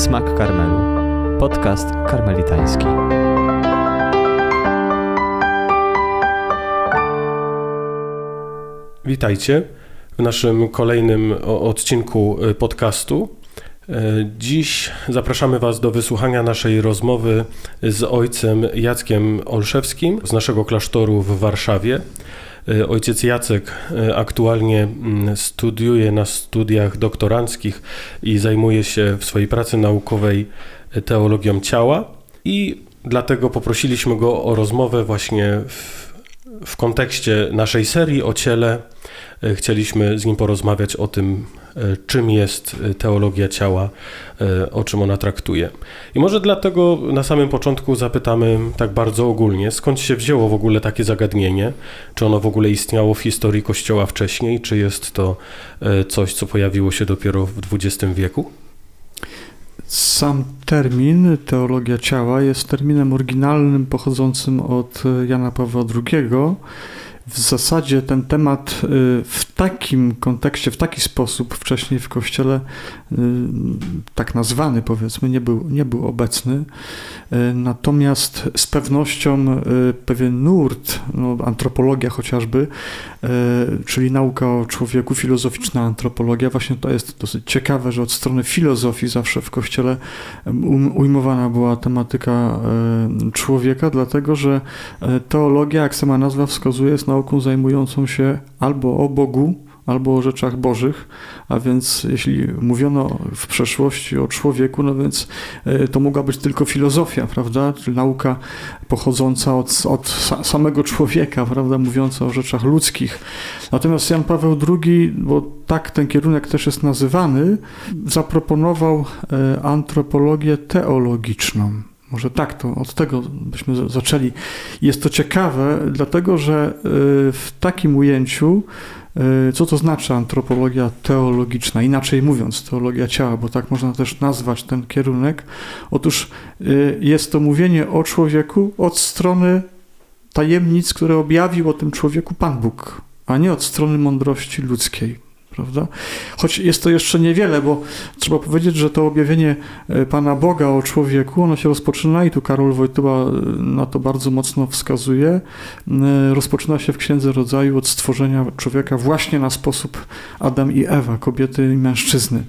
Smak Karmelu. Podcast karmelitański. Witajcie w naszym kolejnym odcinku y, podcastu. Y, dziś zapraszamy Was do wysłuchania naszej rozmowy z ojcem Jackiem Olszewskim z naszego klasztoru w Warszawie. Y, ojciec Jacek aktualnie mm, studiuje na studiach doktoranckich i zajmuje się w swojej pracy naukowej teologią ciała. I dlatego poprosiliśmy go o rozmowę właśnie w w kontekście naszej serii o ciele. e, chcieliśmy z nim porozmawiać o tym, e, czym jest e, teologia ciała, o czym ona traktuje. I może dlatego na samym początku zapytamy tak bardzo ogólnie, skąd się wzięło w ogóle takie zagadnienie? Czy ono w ogóle istniało w historii Kościoła wcześniej, czy jest to coś, co pojawiło się dopiero w XX wieku? Sam termin teologia ciała jest terminem oryginalnym pochodzącym od Jana Pawła II w zasadzie ten temat y, w takim kontekście, w taki sposób wcześniej w Kościele, y, tak nazwany powiedzmy, nie był, nie był obecny. Y, natomiast z pewnością pewien nurt, no, antropologia chociażby, czyli nauka o człowieku, filozoficzna antropologia, właśnie to jest dosyć ciekawe, że od strony filozofii zawsze w Kościele um, ujmowana była tematyka człowieka, dlatego że teologia, jak sama nazwa wskazuje, jest nauką nauką zajmującą się albo o Bogu, albo o rzeczach bożych, a więc jeśli mówiono w przeszłości o człowieku, no więc e, to mogła być tylko filozofia, prawda, czyli nauka pochodząca od, od samego człowieka, prawda, mówiąca o rzeczach ludzkich. Natomiast Jan Paweł II, bo tak ten kierunek też jest nazywany, zaproponował e, antropologię teologiczną. Może tak, to od tego byśmy zaczęli. Jest to ciekawe, dlatego że y, w takim ujęciu, y, co to znaczy antropologia teologiczna, inaczej mówiąc, teologia ciała, bo tak można też nazwać ten kierunek. Otóż y, jest to mówienie o człowieku od strony tajemnic, które objawił o tym człowieku Pan Bóg, a nie od strony mądrości ludzkiej prawda? Choć jest to jeszcze niewiele, bo trzeba powiedzieć, że to objawienie e, Pana Boga o człowieku, ono się rozpoczyna i tu Karol Wojtyła e, na to bardzo mocno wskazuje, e, rozpoczyna się w Księdze Rodzaju od stworzenia człowieka właśnie na sposób Adam i Ewa, kobiety i mężczyzny.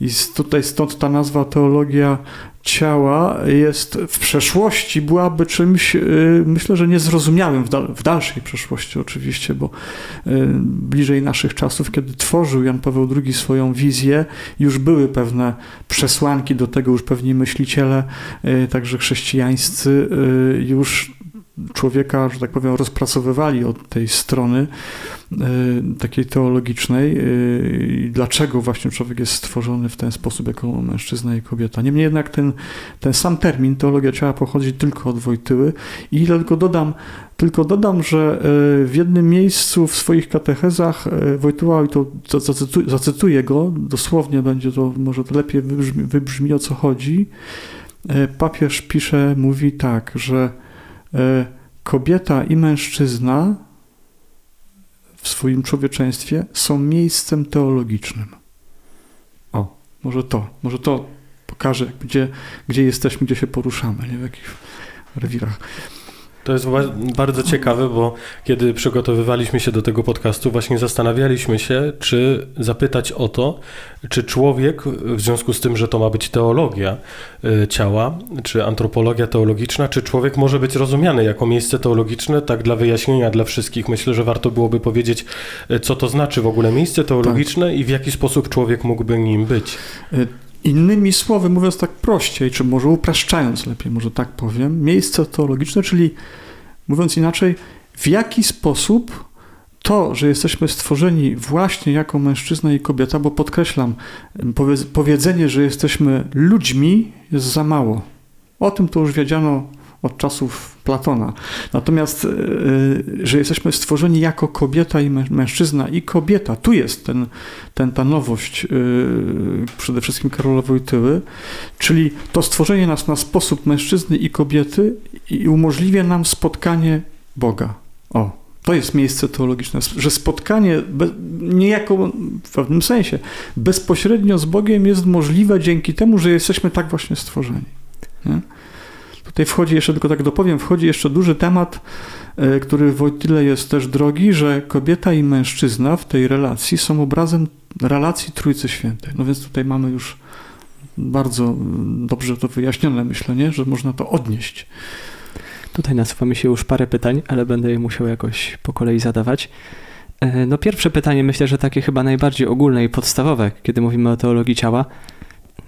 I tutaj stąd ta nazwa teologia ciała jest w przeszłości, byłaby czymś, y, myślę, że niezrozumiałym w, dal w dalszej przeszłości oczywiście, bo y, bliżej naszych czasów, kiedy tworzył Jan Paweł II swoją wizję, już były pewne przesłanki do tego, już pewni myśliciele, y, także chrześcijańscy, już człowieka, że tak powiem, rozpracowywali od tej strony y, takiej teologicznej, y, dlaczego właśnie człowiek jest stworzony w ten sposób jako mężczyzna i kobieta. Niemniej jednak ten, ten sam termin teologia ciała pochodzi tylko od Wojtyły i tylko dodam, tylko dodam, że y, w jednym miejscu w swoich katechezach Wojtyła, i to zacytuję, zacytuję go, dosłownie będzie to, może to lepiej wybrzmi, wybrzmi o co chodzi, papież pisze, mówi tak, że E, kobieta i mężczyzna w swoim człowieczeństwie są miejscem teologicznym. O, może to, może to pokaże, gdzie, gdzie jesteśmy, gdzie się poruszamy, nie? w jakich rewirach. To jest bardzo ciekawe, bo kiedy przygotowywaliśmy się do tego podcastu, właśnie zastanawialiśmy się, czy zapytać o to, czy człowiek, w związku z tym, że to ma być teologia y, ciała, czy antropologia teologiczna, czy człowiek może być rozumiany jako miejsce teologiczne, tak dla wyjaśnienia dla wszystkich. Myślę, że warto byłoby powiedzieć, y, co to znaczy w ogóle miejsce teologiczne tak. i w jaki sposób człowiek mógłby nim być. Innymi słowy, mówiąc tak prościej, czy może upraszczając lepiej, może tak powiem, miejsce teologiczne, czyli mówiąc inaczej, w jaki sposób to, że jesteśmy stworzeni właśnie jako mężczyzna i kobieta, bo podkreślam, powiedzenie, że jesteśmy ludźmi jest za mało. O tym to już wiedziano od czasów Platona. Natomiast, e, że jesteśmy stworzeni jako kobieta i mężczyzna i kobieta, tu jest ten, ten, ta nowość e, przede wszystkim Karola Wojtyły, czyli to stworzenie nas na sposób mężczyzny i kobiety i umożliwia nam spotkanie Boga. O, To jest miejsce teologiczne, że spotkanie niejako w pewnym sensie bezpośrednio z Bogiem jest możliwe dzięki temu, że jesteśmy tak właśnie stworzeni. Nie? Tutaj wchodzi jeszcze, tylko tak dopowiem, wchodzi jeszcze duży temat, e, który Wojtyle jest też drogi, że kobieta i mężczyzna w tej relacji są obrazem relacji Trójcy Świętej. No więc tutaj mamy już bardzo mm, dobrze to wyjaśnione, myślę, nie? że można to odnieść. Tutaj nasuwa mi się już parę pytań, ale będę je musiał jakoś po kolei zadawać. E, no pierwsze pytanie myślę, że takie chyba najbardziej ogólne i podstawowe, kiedy mówimy o teologii ciała.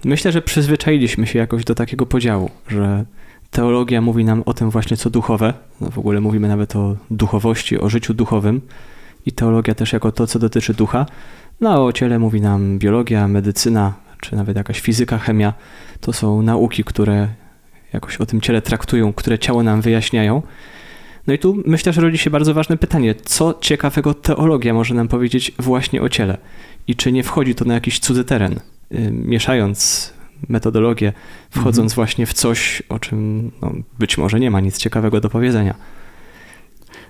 Myślę, że przyzwyczailiśmy się jakoś do takiego podziału, że teologia mówi nam o tym właśnie co duchowe. No w ogóle mówimy nawet o duchowości, o życiu duchowym i teologia też jako to, co dotyczy ducha. No a o ciele mówi nam biologia, medycyna, czy nawet jakaś fizyka, chemia. To są nauki, które jakoś o tym ciele traktują, które ciało nam wyjaśniają. No i tu myślę, że rodzi się bardzo ważne pytanie, co ciekawego teologia może nam powiedzieć właśnie o ciele i czy nie wchodzi to na jakiś cudzy teren, y, mieszając metodologię, wchodząc mhm. właśnie w coś, o czym no, być może nie ma nic ciekawego do powiedzenia.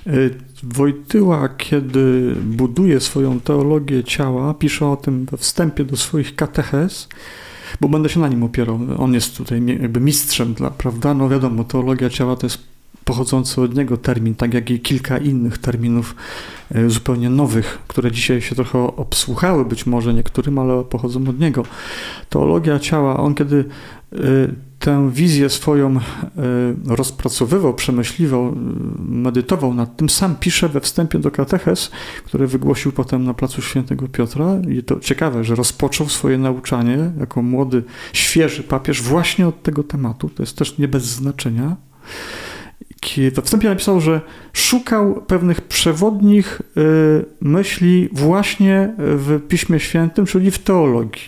Y, Wojtyła, kiedy buduje swoją teologię ciała, pisze o tym we wstępie do swoich kateches, bo będę się na nim opierał. On jest tutaj jakby mistrzem, dla, prawda? No wiadomo, teologia ciała to jest pochodzący od niego termin, tak jak i kilka innych terminów e, zupełnie nowych, które dzisiaj się trochę obsłuchały być może niektórym, ale pochodzą od niego. Teologia ciała, on kiedy e, tę wizję swoją e, rozpracowywał, przemyśliwał, medytował nad tym, sam pisze we wstępie do kateches, które wygłosił potem na placu Świętego Piotra. I to ciekawe, że rozpoczął swoje nauczanie jako młody, świeży papież właśnie od tego tematu. To jest też nie bez znaczenia we wstępie napisał, że szukał pewnych przewodnich y, myśli właśnie w Piśmie Świętym, czyli w teologii,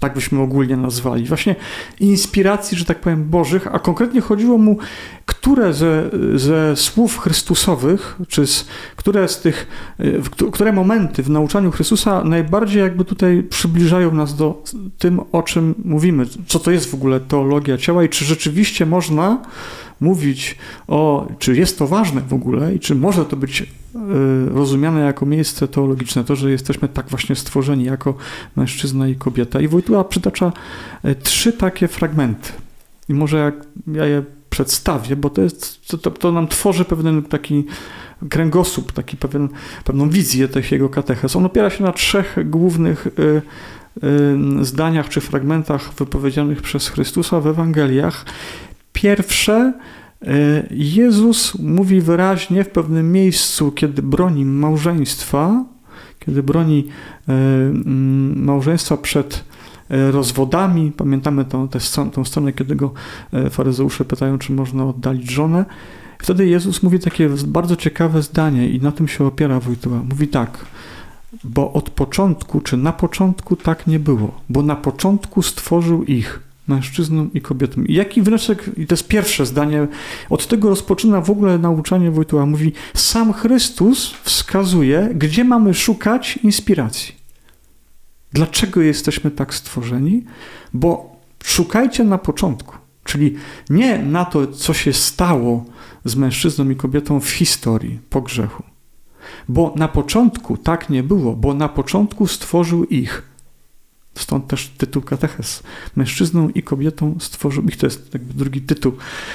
tak byśmy ogólnie nazwali. Właśnie inspiracji, że tak powiem, bożych, a konkretnie chodziło mu, które ze, ze słów Chrystusowych, czy z, które z tych, y, które momenty w nauczaniu Chrystusa najbardziej jakby tutaj przybliżają nas do tym, o czym mówimy, co to jest w ogóle teologia ciała i czy rzeczywiście można mówić o, czy jest to ważne w ogóle i czy może to być e, rozumiane jako miejsce teologiczne, to, że jesteśmy tak właśnie stworzeni jako mężczyzna i kobieta. I Wojtyła przytacza e, trzy takie fragmenty. I może jak ja je przedstawię, bo to, jest, to, to nam tworzy pewien taki kręgosłup, taki pewien, pewną wizję tych jego kateches. On opiera się na trzech głównych y, zdaniach czy fragmentach wypowiedzianych przez Chrystusa w Ewangeliach Pierwsze, e, Jezus mówi wyraźnie w pewnym miejscu, kiedy broni małżeństwa, kiedy broni e, mm, małżeństwa przed e, rozwodami. Pamiętamy tą, tą stronę, kiedy go faryzeusze pytają, czy można oddalić żonę. Wtedy Jezus mówi takie bardzo ciekawe zdanie i na tym się opiera Wojtyła. Mówi tak, bo od początku, czy na początku tak nie było, bo na początku stworzył ich mężczyzną i kobietą. I jaki wniosek, i to jest pierwsze zdanie, od tego rozpoczyna w ogóle nauczanie Wojtuła. Mówi, sam Chrystus wskazuje, gdzie mamy szukać inspiracji. Dlaczego jesteśmy tak stworzeni? Bo szukajcie na początku, czyli nie na to, co się stało z mężczyzną i kobietą w historii po grzechu. Bo na początku tak nie było, bo na początku stworzył ich Stąd też tytuł kateches. Mężczyzną i kobietą stworzył ich, to jest jakby drugi tytuł,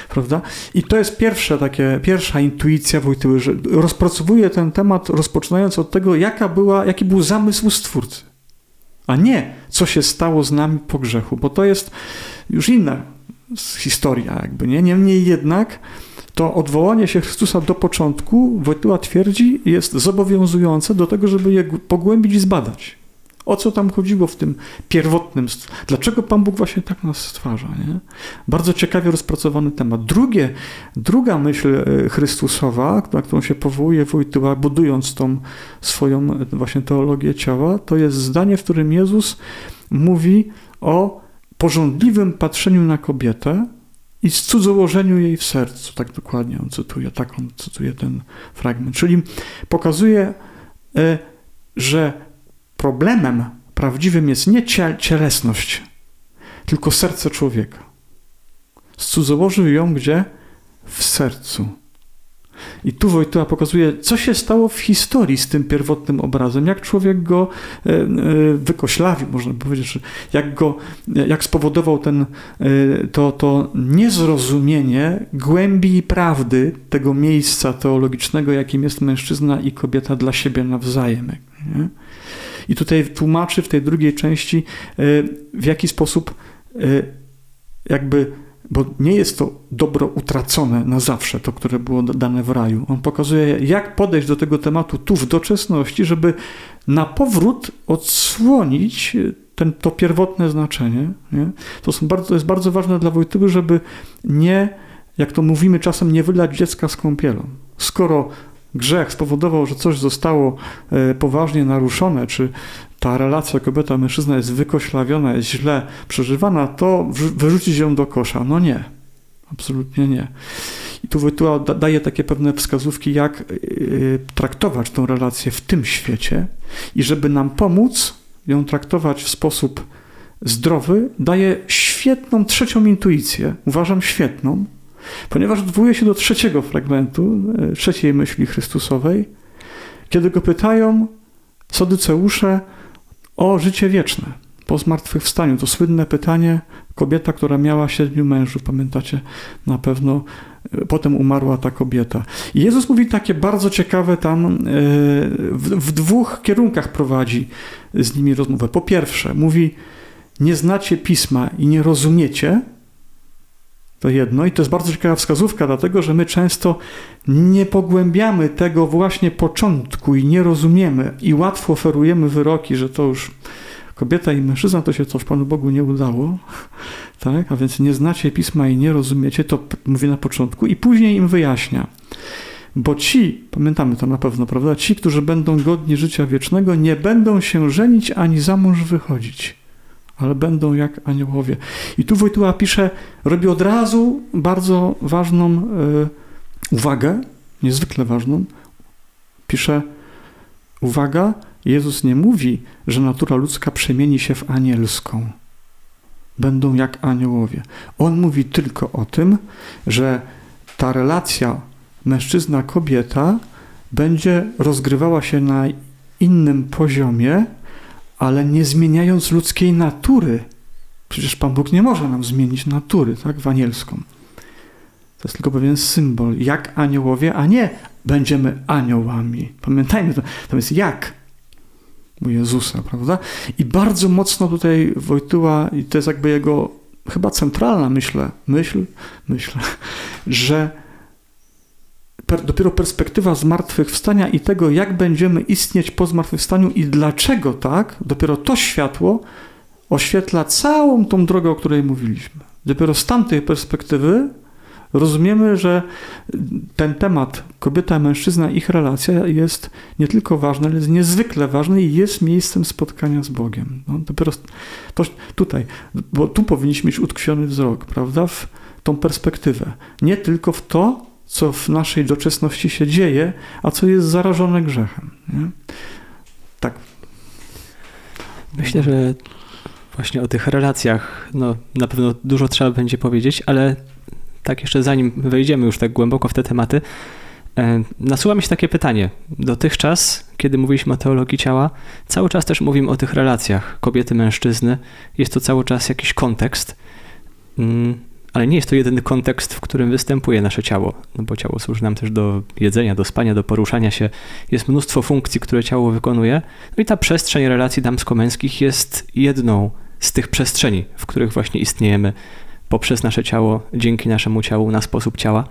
prawda? I to jest pierwsza takie, pierwsza intuicja Wojtyły, że rozpracowuje ten temat, rozpoczynając od tego, jaka była, jaki był zamysł Stwórcy, a nie co się stało z nami po grzechu, bo to jest już inna historia, jakby, nie? Niemniej jednak to odwołanie się Chrystusa do początku, Wojtyła twierdzi, jest zobowiązujące do tego, żeby je pogłębić i zbadać. O co tam chodziło w tym pierwotnym? Dlaczego Pan Bóg właśnie tak nas stwarza? Nie? Bardzo ciekawie rozpracowany temat. Drugie, druga myśl e, Chrystusowa, na którą się powołuje Wojtyła, budując tą swoją e, właśnie teologię ciała, to jest zdanie, w którym Jezus mówi o porządliwym patrzeniu na kobietę i cudzołożeniu jej w sercu. Tak dokładnie on cytuje, tak on cytuje ten fragment. Czyli pokazuje, e, że problemem prawdziwym jest nie cielesność, tylko serce człowieka. Cudzołożył ją gdzie? W sercu. I tu Wojtyła pokazuje, co się stało w historii z tym pierwotnym obrazem, jak człowiek go e, e, wykoślawił, można powiedzieć, jak go, jak spowodował ten, e, to, to niezrozumienie głębi i prawdy tego miejsca teologicznego, jakim jest mężczyzna i kobieta dla siebie nawzajem. Nie? I tutaj tłumaczy w tej drugiej części, w jaki sposób jakby bo nie jest to dobro utracone na zawsze, to, które było dane w raju. On pokazuje, jak podejść do tego tematu tu w doczesności, żeby na powrót odsłonić ten, to pierwotne znaczenie. Nie? To, są bardzo, to jest bardzo ważne dla Wojtyły, żeby nie, jak to mówimy czasem, nie wylać dziecka z kąpielą. Skoro grzech spowodował, że coś zostało e, poważnie naruszone, czy ta relacja kobieta-mężczyzna jest wykoślawiona, jest źle przeżywana, to wyrzucić ją do kosza. No nie, absolutnie nie. I tu Wojtyła daje takie pewne wskazówki, jak e, traktować tą relację w tym świecie i żeby nam pomóc ją traktować w sposób zdrowy, daje świetną trzecią intuicję, uważam świetną, Ponieważ odwołuje się do trzeciego fragmentu, e, trzeciej myśli Chrystusowej, kiedy go pytają Saduceusze o życie wieczne po zmartwychwstaniu. To słynne pytanie, kobieta, która miała siedmiu mężów, pamiętacie na pewno, e, potem umarła ta kobieta. I Jezus mówi takie bardzo ciekawe tam, e, w, w dwóch kierunkach prowadzi z nimi rozmowę. Po pierwsze, mówi, nie znacie pisma i nie rozumiecie, to jedno. I to jest bardzo ciekawa wskazówka, dlatego że my często nie pogłębiamy tego właśnie początku i nie rozumiemy i łatwo oferujemy wyroki, że to już kobieta i mężczyzna to się coś Panu Bogu nie udało, tak? A więc nie znacie pisma i nie rozumiecie, to mówię na początku i później im wyjaśnia. Bo ci, pamiętamy to na pewno, prawda? Ci, którzy będą godni życia wiecznego, nie będą się żenić ani za mąż wychodzić ale będą jak aniołowie. I tu Wojtyła pisze, robi od razu bardzo ważną y, uwagę, niezwykle ważną. Pisze, uwaga, Jezus nie mówi, że natura ludzka przemieni się w anielską. Będą jak aniołowie. On mówi tylko o tym, że ta relacja mężczyzna-kobieta będzie rozgrywała się na innym poziomie, ale nie zmieniając ludzkiej natury. Przecież Pan Bóg nie może nam zmienić natury, tak, w anielską. To jest tylko pewien symbol, jak aniołowie, a nie będziemy aniołami. Pamiętajmy to, to jest jak u Jezusa, prawda? I bardzo mocno tutaj Wojtyła, i to jest jakby jego chyba centralna myśl, myśl, myśl, że per, dopiero perspektywa zmartwychwstania i tego, jak będziemy istnieć po zmartwychwstaniu i dlaczego tak, dopiero to światło oświetla całą tą drogę, o której mówiliśmy. Dopiero z tamtej perspektywy rozumiemy, że ten temat kobieta, mężczyzna, ich relacja jest nie tylko ważny, ale jest niezwykle ważny i jest miejscem spotkania z Bogiem. No, dopiero to, tutaj, bo tu powinniśmy mieć utkwiony wzrok, prawda, w tą perspektywę. Nie tylko w to, co w naszej doczesności się dzieje, a co jest zarażone grzechem. Nie? Tak. Myślę, że właśnie o tych relacjach no, na pewno dużo trzeba będzie powiedzieć, ale tak jeszcze zanim wejdziemy już tak głęboko w te tematy, e, nasuwa mi się takie pytanie. Dotychczas, kiedy mówiliśmy o teologii ciała, cały czas też mówimy o tych relacjach kobiety, mężczyzny. Jest to cały czas jakiś kontekst. Ale nie jest to jedyny kontekst, w którym występuje nasze ciało, no bo ciało służy nam też do jedzenia, do spania, do poruszania się. Jest mnóstwo funkcji, które ciało wykonuje. No i ta przestrzeń relacji damsko-męskich jest jedną z tych przestrzeni, w których właśnie istniejemy poprzez nasze ciało, dzięki naszemu ciału, na sposób ciała.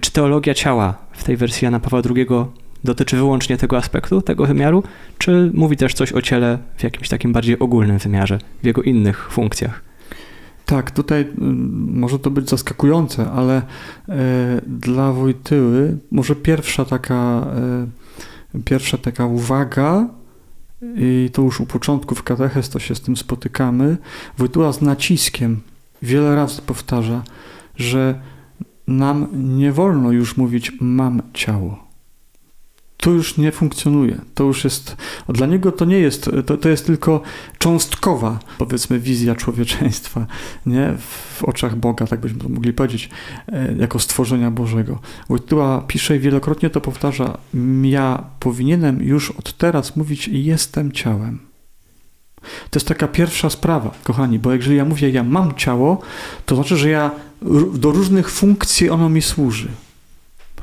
Czy teologia ciała w tej wersji Jana Pawła II dotyczy wyłącznie tego aspektu, tego wymiaru, czy mówi też coś o ciele w jakimś takim bardziej ogólnym wymiarze, w jego innych funkcjach? Tak, tutaj mm, może to być zaskakujące, ale e, dla Wojtyły może pierwsza taka, e, pierwsza taka uwaga, i to już u początku w katechez to się z tym spotykamy, Wojtyła z naciskiem wiele razy powtarza, że nam nie wolno już mówić mam ciało. To już nie funkcjonuje. To już jest, dla niego to nie jest, to, to jest tylko cząstkowa, powiedzmy, wizja człowieczeństwa, nie? W oczach Boga, tak byśmy to mogli powiedzieć, e, jako stworzenia Bożego. Wojtyła pisze i wielokrotnie to powtarza, ja powinienem już od teraz mówić jestem ciałem. To jest taka pierwsza sprawa, kochani, bo jeżeli ja mówię, ja mam ciało, to znaczy, że ja do różnych funkcji ono mi służy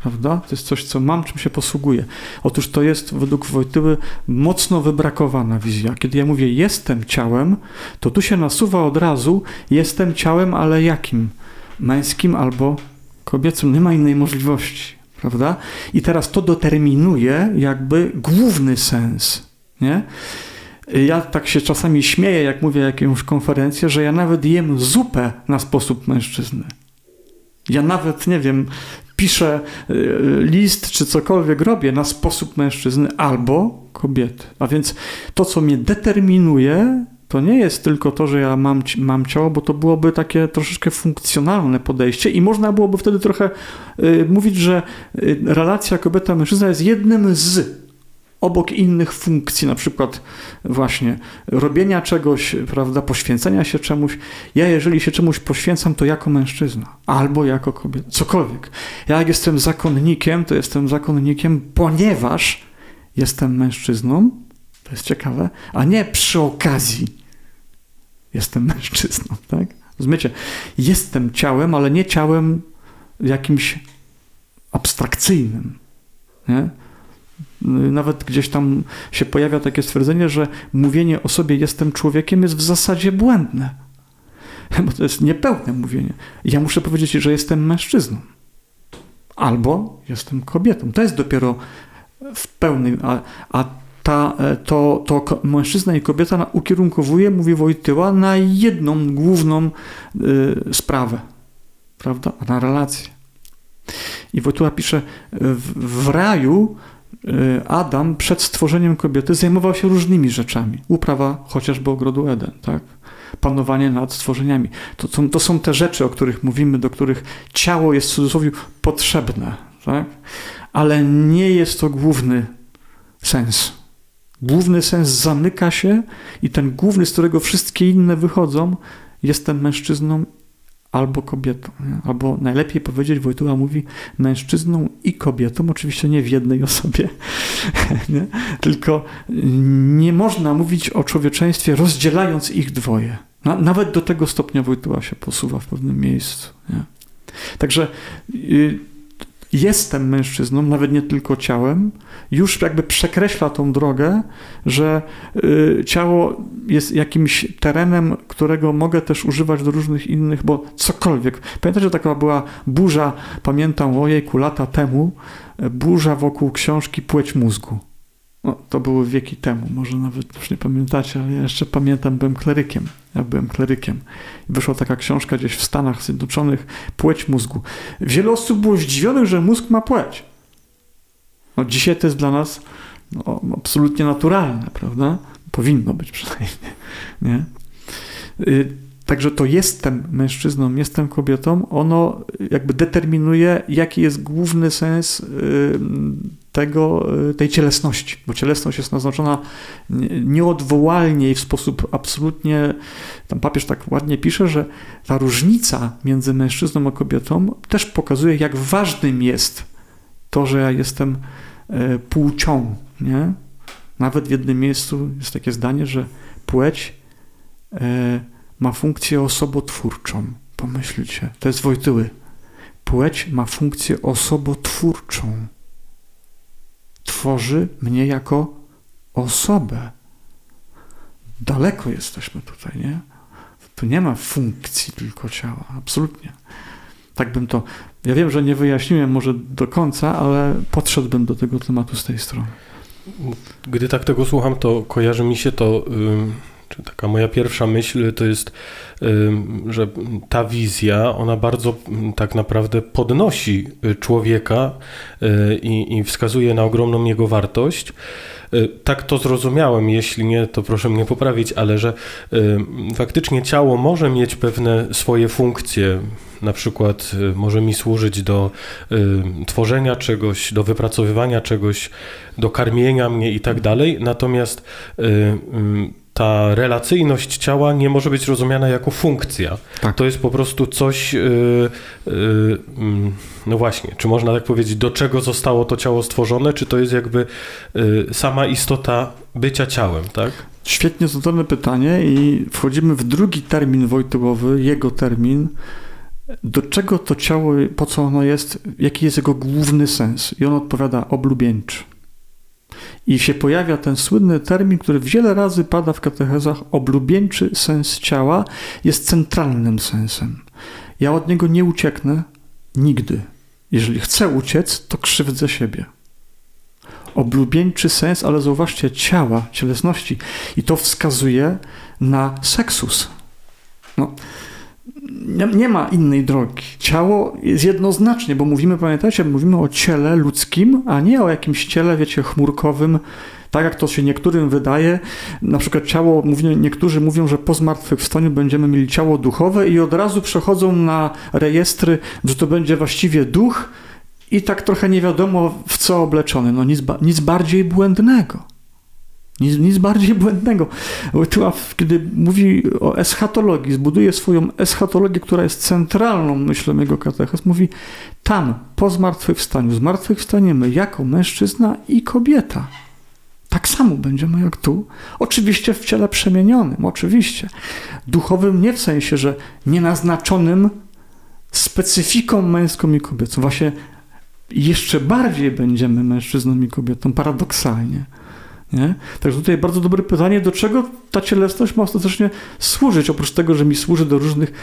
prawda? To jest coś, co mam, czym się posługuję. Otóż to jest według Wojtyły mocno wybrakowana wizja. Kiedy ja mówię jestem ciałem, to tu się nasuwa od razu jestem ciałem, ale jakim? Męskim albo kobiecym. Nie ma innej możliwości, prawda? I teraz to determinuje jakby główny sens, nie? Ja tak się czasami śmieję, jak mówię jakąś konferencję, że ja nawet jem zupę na sposób mężczyzny. Ja nawet, nie wiem, piszę y, list czy cokolwiek robię na sposób mężczyzny albo kobiety. A więc to, co mnie determinuje, to nie jest tylko to, że ja mam, mam ciało, bo to byłoby takie troszeczkę funkcjonalne podejście i można byłoby wtedy trochę y, mówić, że y, relacja kobieta-mężczyzna jest jednym z obok innych funkcji, na przykład właśnie robienia czegoś, prawda, poświęcenia się czemuś. Ja, jeżeli się czemuś poświęcam, to jako mężczyzna albo jako kobieta, cokolwiek. Ja, jak jestem zakonnikiem, to jestem zakonnikiem, ponieważ jestem mężczyzną, to jest ciekawe, a nie przy okazji jestem mężczyzną, tak? Rozumiecie? Jestem ciałem, ale nie ciałem jakimś abstrakcyjnym. Nie? Nawet gdzieś tam się pojawia takie stwierdzenie, że mówienie o sobie jestem człowiekiem jest w zasadzie błędne. Bo to jest niepełne mówienie. Ja muszę powiedzieć, że jestem mężczyzną. Albo jestem kobietą. To jest dopiero w pełnym. A, a ta, to, to mężczyzna i kobieta ukierunkowuje, mówi Wojtyła, na jedną główną y, sprawę. Prawda? Na relację. I Wojtyła pisze, w, w raju Adam przed stworzeniem kobiety zajmował się różnymi rzeczami. Uprawa chociażby ogrodu Eden, tak? panowanie nad stworzeniami. To, to, to, są te rzeczy, o których mówimy, do których ciało jest w cudzysłowie potrzebne, tak? ale nie jest to główny sens. Główny sens zamyka się i ten główny, z którego wszystkie inne wychodzą, jestem mężczyzną albo kobietą. Albo najlepiej powiedzieć, Wojtyła mówi mężczyzną i kobietą, oczywiście nie w jednej osobie, nie? tylko nie można mówić o człowieczeństwie rozdzielając ich dwoje. Nawet do tego stopnia Wojtyła się posuwa w pewnym miejscu. Nie? Także y, jestem mężczyzną, nawet nie tylko ciałem, już jakby przekreśla tą drogę, że y, ciało jest jakimś terenem, którego mogę też używać do różnych innych, bo cokolwiek. Pamiętacie, taka była burza, pamiętam, ojejku, lata temu, burza wokół książki Płeć mózgu. No, to były wieki temu, może nawet już nie pamiętacie, ale ja jeszcze pamiętam, byłem klerykiem. Ja byłem klerykiem. Wyszła taka książka gdzieś w Stanach Zjednoczonych, Płeć mózgu. Wiele osób było zdziwionych, że mózg ma płeć. No, dzisiaj to jest dla nas no, absolutnie naturalne, prawda? Powinno być przynajmniej. Nie? Y, także to jestem mężczyzną, jestem kobietą, ono jakby determinuje, jaki jest główny sens tego, y, tej cielesności, bo cielesność jest naznaczona nieodwołalnie i w sposób absolutnie, tam papież tak ładnie pisze, że ta różnica między mężczyzną a kobietą też pokazuje, jak ważnym jest to, że ja jestem e, płcią, nie? Nawet w jednym miejscu jest takie zdanie, że płeć e, ma funkcję osobotwórczą. Pomyślcie, to jest Wojtyły. Płeć ma funkcję osobotwórczą tworzy mnie jako osobę. Daleko jesteśmy tutaj, nie? Tu nie ma funkcji tylko ciała, absolutnie. Tak bym to. Ja wiem, że nie wyjaśniłem może do końca, ale podszedłbym do tego tematu z tej strony. Gdy tak tego słucham, to kojarzy mi się to czy taka moja pierwsza myśl to jest, że ta wizja, ona bardzo tak naprawdę podnosi człowieka i, i wskazuje na ogromną jego wartość. Tak to zrozumiałem, jeśli nie, to proszę mnie poprawić, ale że faktycznie ciało może mieć pewne swoje funkcje, na przykład może mi służyć do tworzenia czegoś, do wypracowywania czegoś, do karmienia mnie i tak dalej, natomiast ta relacyjność ciała nie może być rozumiana jako funkcja. Tak. To jest po prostu coś, yy, yy, no właśnie, czy można tak powiedzieć, do czego zostało to ciało stworzone, czy to jest jakby yy, sama istota bycia ciałem, tak? Świetnie zadane pytanie i wchodzimy w drugi termin Wojtyłowy, jego termin. Do czego to ciało, po co ono jest, jaki jest jego główny sens? I on odpowiada oblubieńczy. I się pojawia ten słynny termin, który wiele razy pada w katechezach, oblubieńczy sens ciała jest centralnym sensem. Ja od niego nie ucieknę nigdy. Jeżeli chcę uciec, to krzywdzę siebie. Oblubieńczy sens, ale zauważcie, ciała, cielesności. I to wskazuje na seksus. No, nie, nie, ma innej drogi. Ciało jest jednoznacznie, bo mówimy, pamiętajcie, mówimy o ciele ludzkim, a nie o jakimś ciele, wiecie, chmurkowym, tak jak to się niektórym wydaje. Na przykład ciało, niektórzy mówią, że po zmartwychwstaniu będziemy mieli ciało duchowe i od razu przechodzą na rejestry, że to będzie właściwie duch i tak trochę nie wiadomo w co obleczony. No nic, nic bardziej błędnego. Nic, nic bardziej błędnego. Kiedy mówi o eschatologii, zbuduje swoją eschatologię, która jest centralną myślą jego katechez, mówi tam, po zmartwychwstaniu, zmartwychwstaniemy jako mężczyzna i kobieta. Tak samo będziemy jak tu. Oczywiście w ciele przemienionym, oczywiście. Duchowym nie w sensie, że nienaznaczonym specyfiką męską i kobiecą. Właśnie jeszcze bardziej będziemy mężczyzną i kobietą, paradoksalnie. Nie? Także tutaj bardzo dobre pytanie, do czego ta cielesność ma ostatecznie służyć, oprócz tego, że mi służy do różnych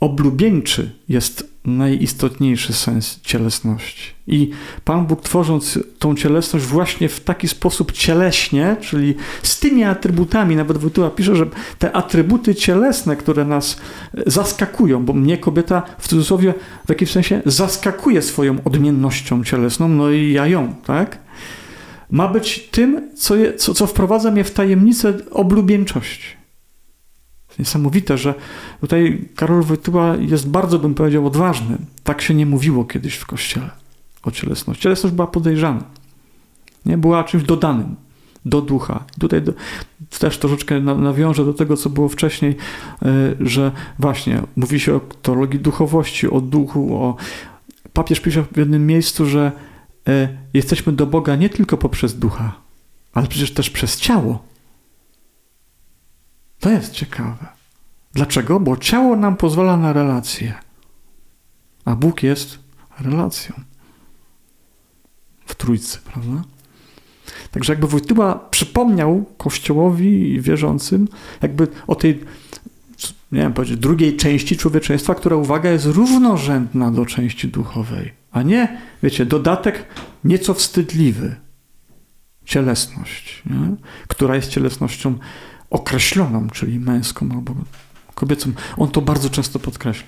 oblubieńczy jest najistotniejszy sens cielesności. I Pan Bóg tworząc tą cielesność właśnie w taki sposób cieleśnie, czyli z tymi atrybutami, nawet Wojtyła pisze, że te atrybuty cielesne, które nas zaskakują, bo mnie kobieta w cudzysłowie w jakimś sensie zaskakuje swoją odmiennością cielesną, no i ja ją, tak? Ma być tym, co, je, co, co wprowadza mnie w tajemnicę oblubieńczości. Niesamowite, że tutaj Karol Wojtyła jest bardzo, bym powiedział, odważny. Tak się nie mówiło kiedyś w Kościele o cielesności. Cielesność była podejrzana. Nie? Była czymś dodanym do ducha. Tutaj do, też troszeczkę nawiążę do tego, co było wcześniej, e, że właśnie mówi się o teologii duchowości, o duchu, o... Papież pisze w jednym miejscu, że jesteśmy do Boga nie tylko poprzez ducha, ale przecież też przez ciało. To jest ciekawe. Dlaczego? Bo ciało nam pozwala na relacje, a Bóg jest relacją. W trójcy, prawda? Także jakby Wojtyła przypomniał Kościołowi wierzącym jakby o tej nie wiem, powiedzieć, drugiej części człowieczeństwa, która, uwaga, jest równorzędna do części duchowej, a nie, wiecie, dodatek nieco wstydliwy. Cielesność, nie? która jest cielesnością określoną, czyli męską albo kobiecą. On to bardzo często podkreśla.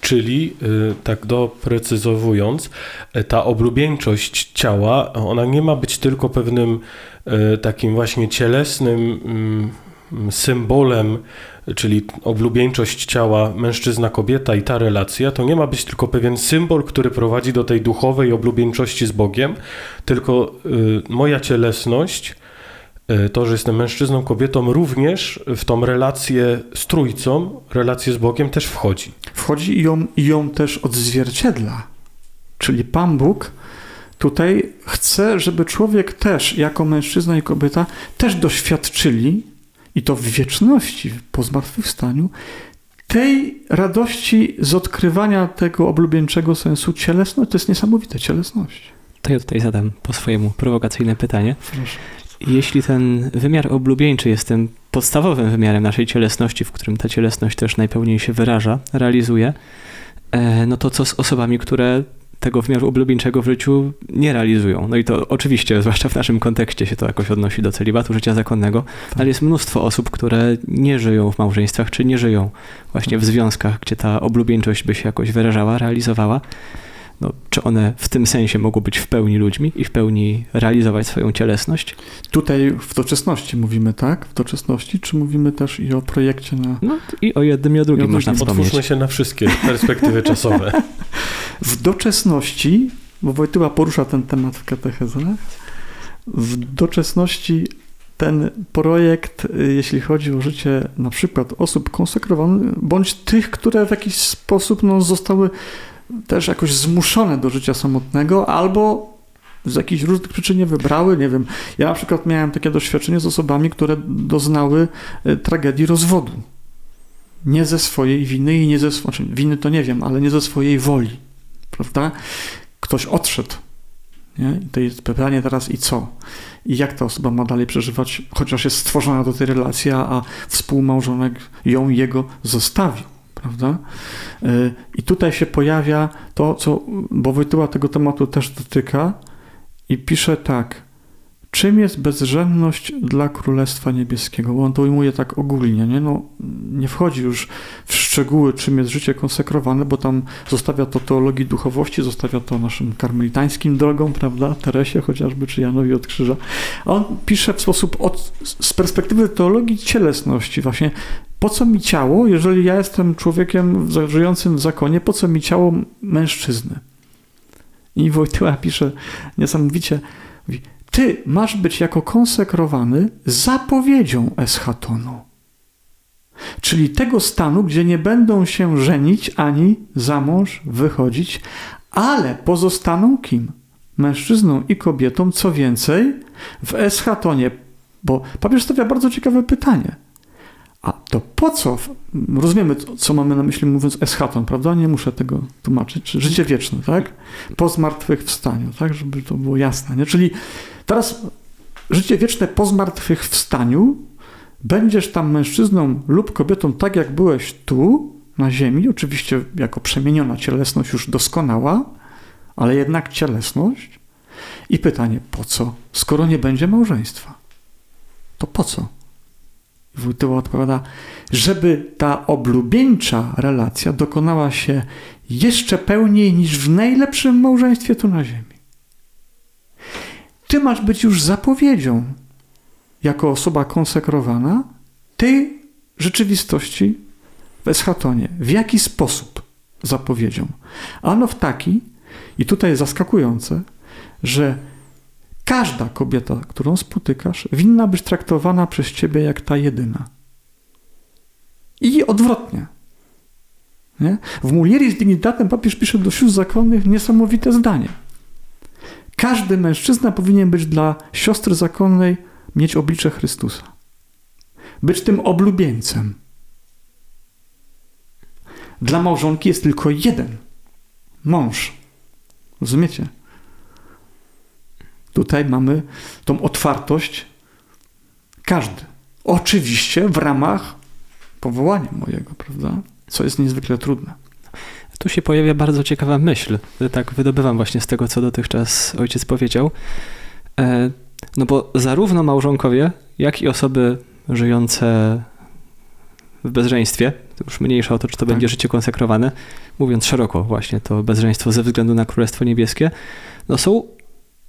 Czyli, y, tak doprecyzowując, y, ta oblubieńczość ciała, ona nie ma być tylko pewnym y, takim właśnie cielesnym mm, symbolem czyli oblubieńczość ciała mężczyzna-kobieta i ta relacja, to nie ma być tylko pewien symbol, który prowadzi do tej duchowej oblubieńczości z Bogiem, tylko y, moja cielesność, y, to, że jestem mężczyzną, kobietą, również w tą relację z Trójcą, relację z Bogiem też wchodzi. Wchodzi i ją, i ją też odzwierciedla. Czyli Pan Bóg tutaj chce, żeby człowiek też, jako mężczyzna i kobieta, też doświadczyli i to w wieczności, po zmartwychwstaniu, tej radości z odkrywania tego oblubieńczego sensu cielesność, to jest niesamowite, cielesność. To ja tutaj zadam po swojemu prowokacyjne pytanie. Proszę. Jeśli ten wymiar oblubieńczy jest tym podstawowym wymiarem naszej cielesności, w którym ta cielesność też najpełniej się wyraża, realizuje, e, no to co z osobami, które tego wymiaru oblubieńczego w życiu nie realizują. No i to oczywiście, zwłaszcza w naszym kontekście się to jakoś odnosi do celibatu, życia zakonnego, tak. ale jest mnóstwo osób, które nie żyją w małżeństwach, czy nie żyją właśnie w związkach, gdzie ta oblubieńczość by się jakoś wyrażała, realizowała no, czy one w tym sensie mogą być w pełni ludźmi i w pełni realizować swoją cielesność? Tutaj w doczesności mówimy, tak? W doczesności, czy mówimy też i o projekcie na... No i o jednym i o drugim I o można wspomnieć. Otwórzmy się na wszystkie perspektywy czasowe. W doczesności, bo Wojtyła porusza ten temat w katechezach, w doczesności ten projekt, y, jeśli chodzi o życie na przykład osób konsekrowanych, bądź tych, które w jakiś sposób no, zostały też jakoś zmuszone do życia samotnego, albo z jakichś różnych przyczyn nie wybrały, nie wiem. Ja na przykład miałem takie doświadczenie z osobami, które doznały e, tragedii rozwodu. Nie ze swojej winy i nie ze swojej, znaczy winy to nie wiem, ale nie ze swojej woli, prawda? Ktoś odszedł. Nie? I to jest pytanie teraz i co? I jak ta osoba ma dalej przeżywać, chociaż jest stworzona do tej relacji, a współmałżonek ją jego zostawił prawda? Y, I tutaj się pojawia to, co, bo Wojtyła tego tematu też dotyka i pisze tak. Czym jest bezrzędność dla Królestwa Niebieskiego? Bo on to ujmuje tak ogólnie, nie? No, nie wchodzi już w szczegóły, czym jest życie konsekrowane, bo tam zostawia to teologii duchowości, zostawia to naszym karmelitańskim drogom, prawda? Teresie chociażby, czy Janowi od Krzyża. On pisze w sposób od, z perspektywy teologii cielesności, właśnie po co mi ciało, jeżeli ja jestem człowiekiem żyjącym w zakonie, po co mi ciało mężczyzny? I Wojtyła pisze niesamowicie, mówi, ty masz być jako konsekrowany zapowiedzią eschatonu. Czyli tego stanu, gdzie nie będą się żenić ani za mąż wychodzić, ale pozostaną kim? Mężczyzną i kobietą, co więcej, w eschatonie. Bo papież stawia bardzo ciekawe pytanie – a to po co? Rozumiemy, co mamy na myśli mówiąc eschaton, prawda? Nie muszę tego tłumaczyć. Życie wieczne, tak? Po zmartwychwstaniu, tak? Żeby to było jasne, nie? Czyli teraz życie wieczne po zmartwychwstaniu będziesz tam mężczyzną lub kobietą tak, jak byłeś tu, na ziemi, oczywiście jako przemieniona cielesność już doskonała, ale jednak cielesność. I pytanie, po co? Skoro nie będzie małżeństwa, to po co? Wójtyła odpowiada, żeby ta oblubieńcza relacja dokonała się jeszcze pełniej niż w najlepszym małżeństwie tu na ziemi. Ty masz być już zapowiedzią, jako osoba konsekrowana, tej rzeczywistości w eschatonie. W jaki sposób zapowiedzią? Ano w taki, i tutaj zaskakujące, że Każda kobieta, którą spotykasz, winna być traktowana przez ciebie jak ta jedyna. I odwrotnie. Nie? W Mulieris Dignitatem papież pisze do sióstr zakonnych niesamowite zdanie. Każdy mężczyzna powinien być dla siostry zakonnej mieć oblicze Chrystusa. Być tym oblubieńcem. Dla małżonki jest tylko jeden mąż. Rozumiecie? Tutaj mamy tą otwartość. Każdy. Oczywiście w ramach powołania mojego, prawda? Co jest niezwykle trudne. Tu się pojawia bardzo ciekawa myśl. Tak wydobywam właśnie z tego, co dotychczas ojciec powiedział. E, no bo zarówno małżonkowie, jak i osoby żyjące w bezżeństwie, to już mniejsza o to, czy to tak. będzie życie konsekrowane, mówiąc szeroko właśnie, to bezżeństwo ze względu na Królestwo Niebieskie, no są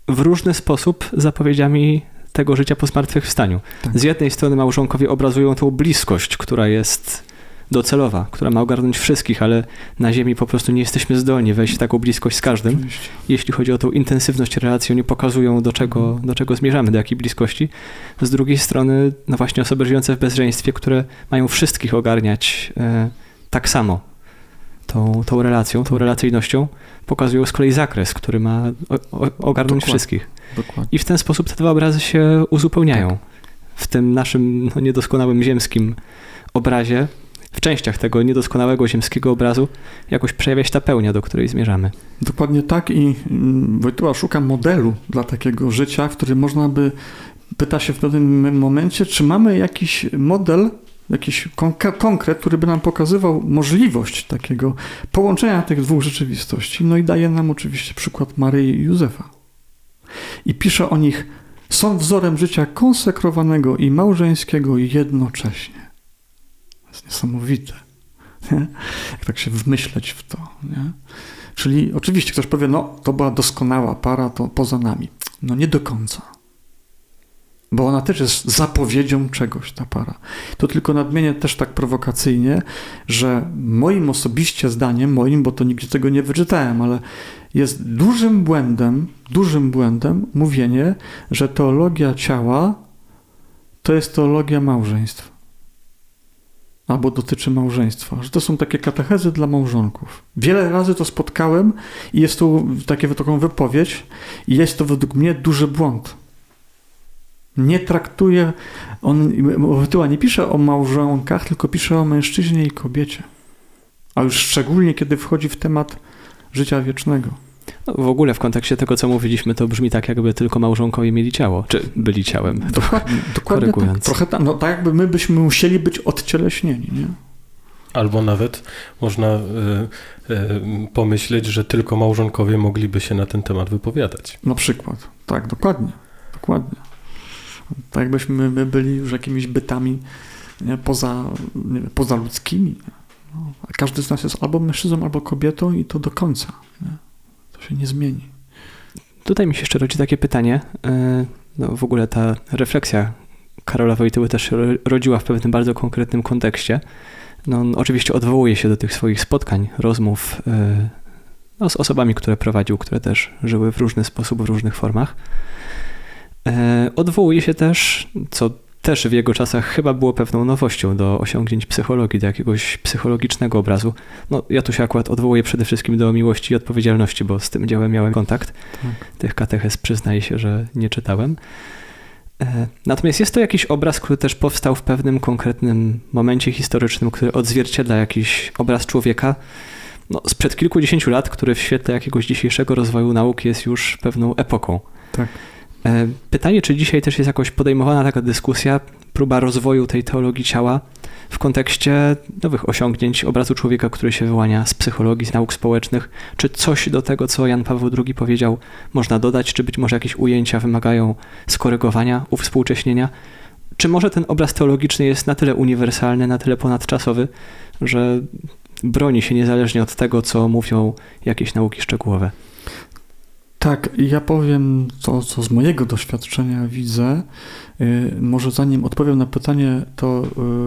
w różny sposób zapowiedziami tego życia po zmartwychwstaniu. Tak. Z jednej strony małżonkowie obrazują tą bliskość, która jest docelowa, która ma ogarnąć wszystkich, ale na Ziemi po prostu nie jesteśmy zdolni wejść w taką bliskość z każdym. Oczywiście. Jeśli chodzi o tą intensywność relacji, oni pokazują, do czego, mhm. do czego zmierzamy, do jakiej bliskości. Z drugiej strony, no właśnie osoby żyjące w bezżeństwie, które mają wszystkich ogarniać e, tak samo, tą, tą relacją, tą relacyjnością, pokazują z kolei zakres, który ma ogarnąć Dokładnie. wszystkich. Dokładnie. I w ten sposób te dwa obrazy się uzupełniają. Tak. W tym naszym no, niedoskonałym ziemskim obrazie, w częściach tego niedoskonałego ziemskiego obrazu, jakoś przejawia się ta pełnia, do której zmierzamy. Dokładnie tak i mm, Wojtyła szuka modelu dla takiego życia, w którym można by, pyta się w pewnym momencie, czy mamy jakiś model jakiś konkret, który by nam pokazywał możliwość takiego połączenia tych dwóch rzeczywistości. No i daje nam oczywiście przykład Maryi i Józefa. I pisze o nich, są wzorem życia konsekrowanego i małżeńskiego jednocześnie. To jest niesamowite. Nie? Jak tak się wmyśleć w to. Nie? Czyli oczywiście ktoś powie, no to była doskonała para, to poza nami. No nie do końca. Bo ona też jest zapowiedzią czegoś, ta para. To tylko nadmienię też tak prowokacyjnie, że moim osobiście zdaniem, moim, bo to nigdzie tego nie wyczytałem, ale jest dużym błędem, dużym błędem mówienie, że teologia ciała to jest teologia małżeństwa. Albo dotyczy małżeństwa, że to są takie katechezy dla małżonków. Wiele razy to spotkałem i jest tu takie, taką wypowiedź, i jest to według mnie duży błąd. Nie traktuje, on tyła nie pisze o małżonkach, tylko pisze o mężczyźnie i kobiecie. A już szczególnie, kiedy wchodzi w temat życia wiecznego. No, w ogóle w kontekście tego, co mówiliśmy, to brzmi tak, jakby tylko małżonkowie mieli ciało, czy byli ciałem. Dokładnie, dokładnie tak. Trochę tak, no, tak jakby my byśmy musieli być odcieleśnieni, nie? Albo nawet można y, y, pomyśleć, że tylko małżonkowie mogliby się na ten temat wypowiadać. Na przykład. Tak, dokładnie. Dokładnie. Tak jakbyśmy my byli już jakimiś bytami nie, poza, nie, pozaludzkimi. No, a każdy z nas jest albo mężczyzną, albo kobietą i to do końca. Nie? To się nie zmieni. Tutaj mi się jeszcze rodzi takie pytanie. E, no, w ogóle ta refleksja Karola Wojtyły też się rodziła w pewnym bardzo konkretnym kontekście. No, on oczywiście odwołuje się do tych swoich spotkań, rozmów e, no, z osobami, które prowadził, które też żyły w różny sposób, w różnych formach. E, odwołuje się też, co też w jego czasach chyba było pewną nowością do osiągnięć psychologii, do jakiegoś psychologicznego obrazu. No, ja tu się akurat odwołuję przede wszystkim do miłości i odpowiedzialności, bo z tym działem miałem kontakt. Tak. Tych katechez przyznaję się, że nie czytałem. E, natomiast jest to jakiś obraz, który też powstał w pewnym konkretnym momencie historycznym, który odzwierciedla jakiś obraz człowieka no, sprzed kilkudziesięciu lat, który w świetle jakiegoś dzisiejszego rozwoju nauki jest już pewną epoką. Tak. E, pytanie, czy dzisiaj też jest jakoś podejmowana taka dyskusja, próba rozwoju tej teologii ciała w kontekście nowych osiągnięć obrazu człowieka, który się wyłania z psychologii, z nauk społecznych, czy coś do tego, co Jan Paweł II powiedział, można dodać, czy być może jakieś ujęcia wymagają skorygowania, uwspółcześnienia, czy może ten obraz teologiczny jest na tyle uniwersalny, na tyle ponadczasowy, że broni się niezależnie od tego, co mówią jakieś nauki szczegółowe? Tak, ja powiem to, co z mojego doświadczenia widzę. Y, może zanim odpowiem na pytanie to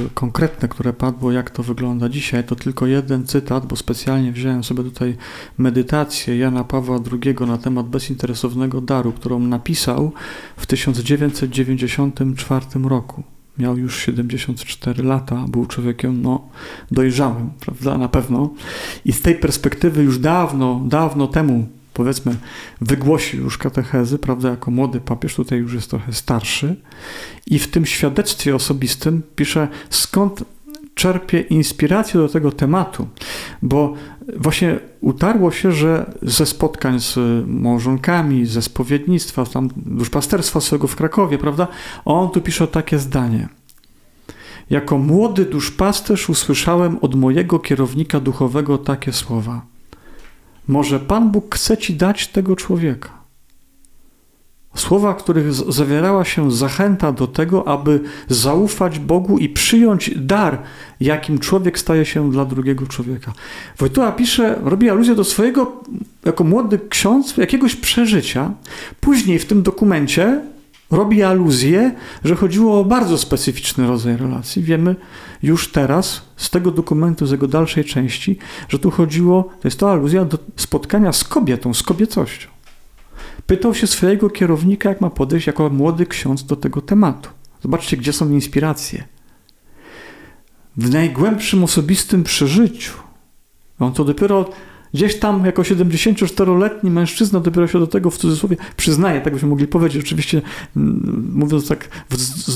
y, konkretne, które padło, jak to wygląda dzisiaj, to tylko jeden cytat, bo specjalnie wziąłem sobie tutaj medytację Jana Pawła II na temat bezinteresownego daru, którą napisał w 1994 roku. Miał już 74 lata, był człowiekiem no, dojrzałym, prawda, na pewno. I z tej perspektywy już dawno, dawno temu powiedzmy, wygłosił już katechezy, prawda, jako młody papież, tutaj już jest trochę starszy, i w tym świadectwie osobistym pisze, skąd czerpie inspirację do tego tematu, bo właśnie utarło się, że ze spotkań z małżonkami, ze spowiednictwa, tam duszpasterstwa swego w Krakowie, prawda, on tu pisze takie zdanie. Jako młody duszpasterz usłyszałem od mojego kierownika duchowego takie słowa – może Pan Bóg chce ci dać tego człowieka. Słowa, których zawierała się zachęta do tego, aby zaufać Bogu i przyjąć dar, jakim człowiek staje się dla drugiego człowieka. Wojtuła pisze, robi aluzję do swojego, jako młody ksiądz, jakiegoś przeżycia. Później w tym dokumencie robi aluzję, że chodziło o bardzo specyficzny rodzaj relacji. Wiemy już teraz z tego dokumentu, z jego dalszej części, że tu chodziło, to jest to aluzja do spotkania z kobietą, z kobiecością. Pytał się swojego kierownika, jak ma podejść jako młody ksiądz do tego tematu. Zobaczcie, gdzie są inspiracje. W najgłębszym osobistym przeżyciu. On to dopiero Gdzieś tam jako 74-letni mężczyzna dopiero się do tego w cudzysłowie przyznaje, tak byśmy mogli powiedzieć, oczywiście mm, mówiąc tak z,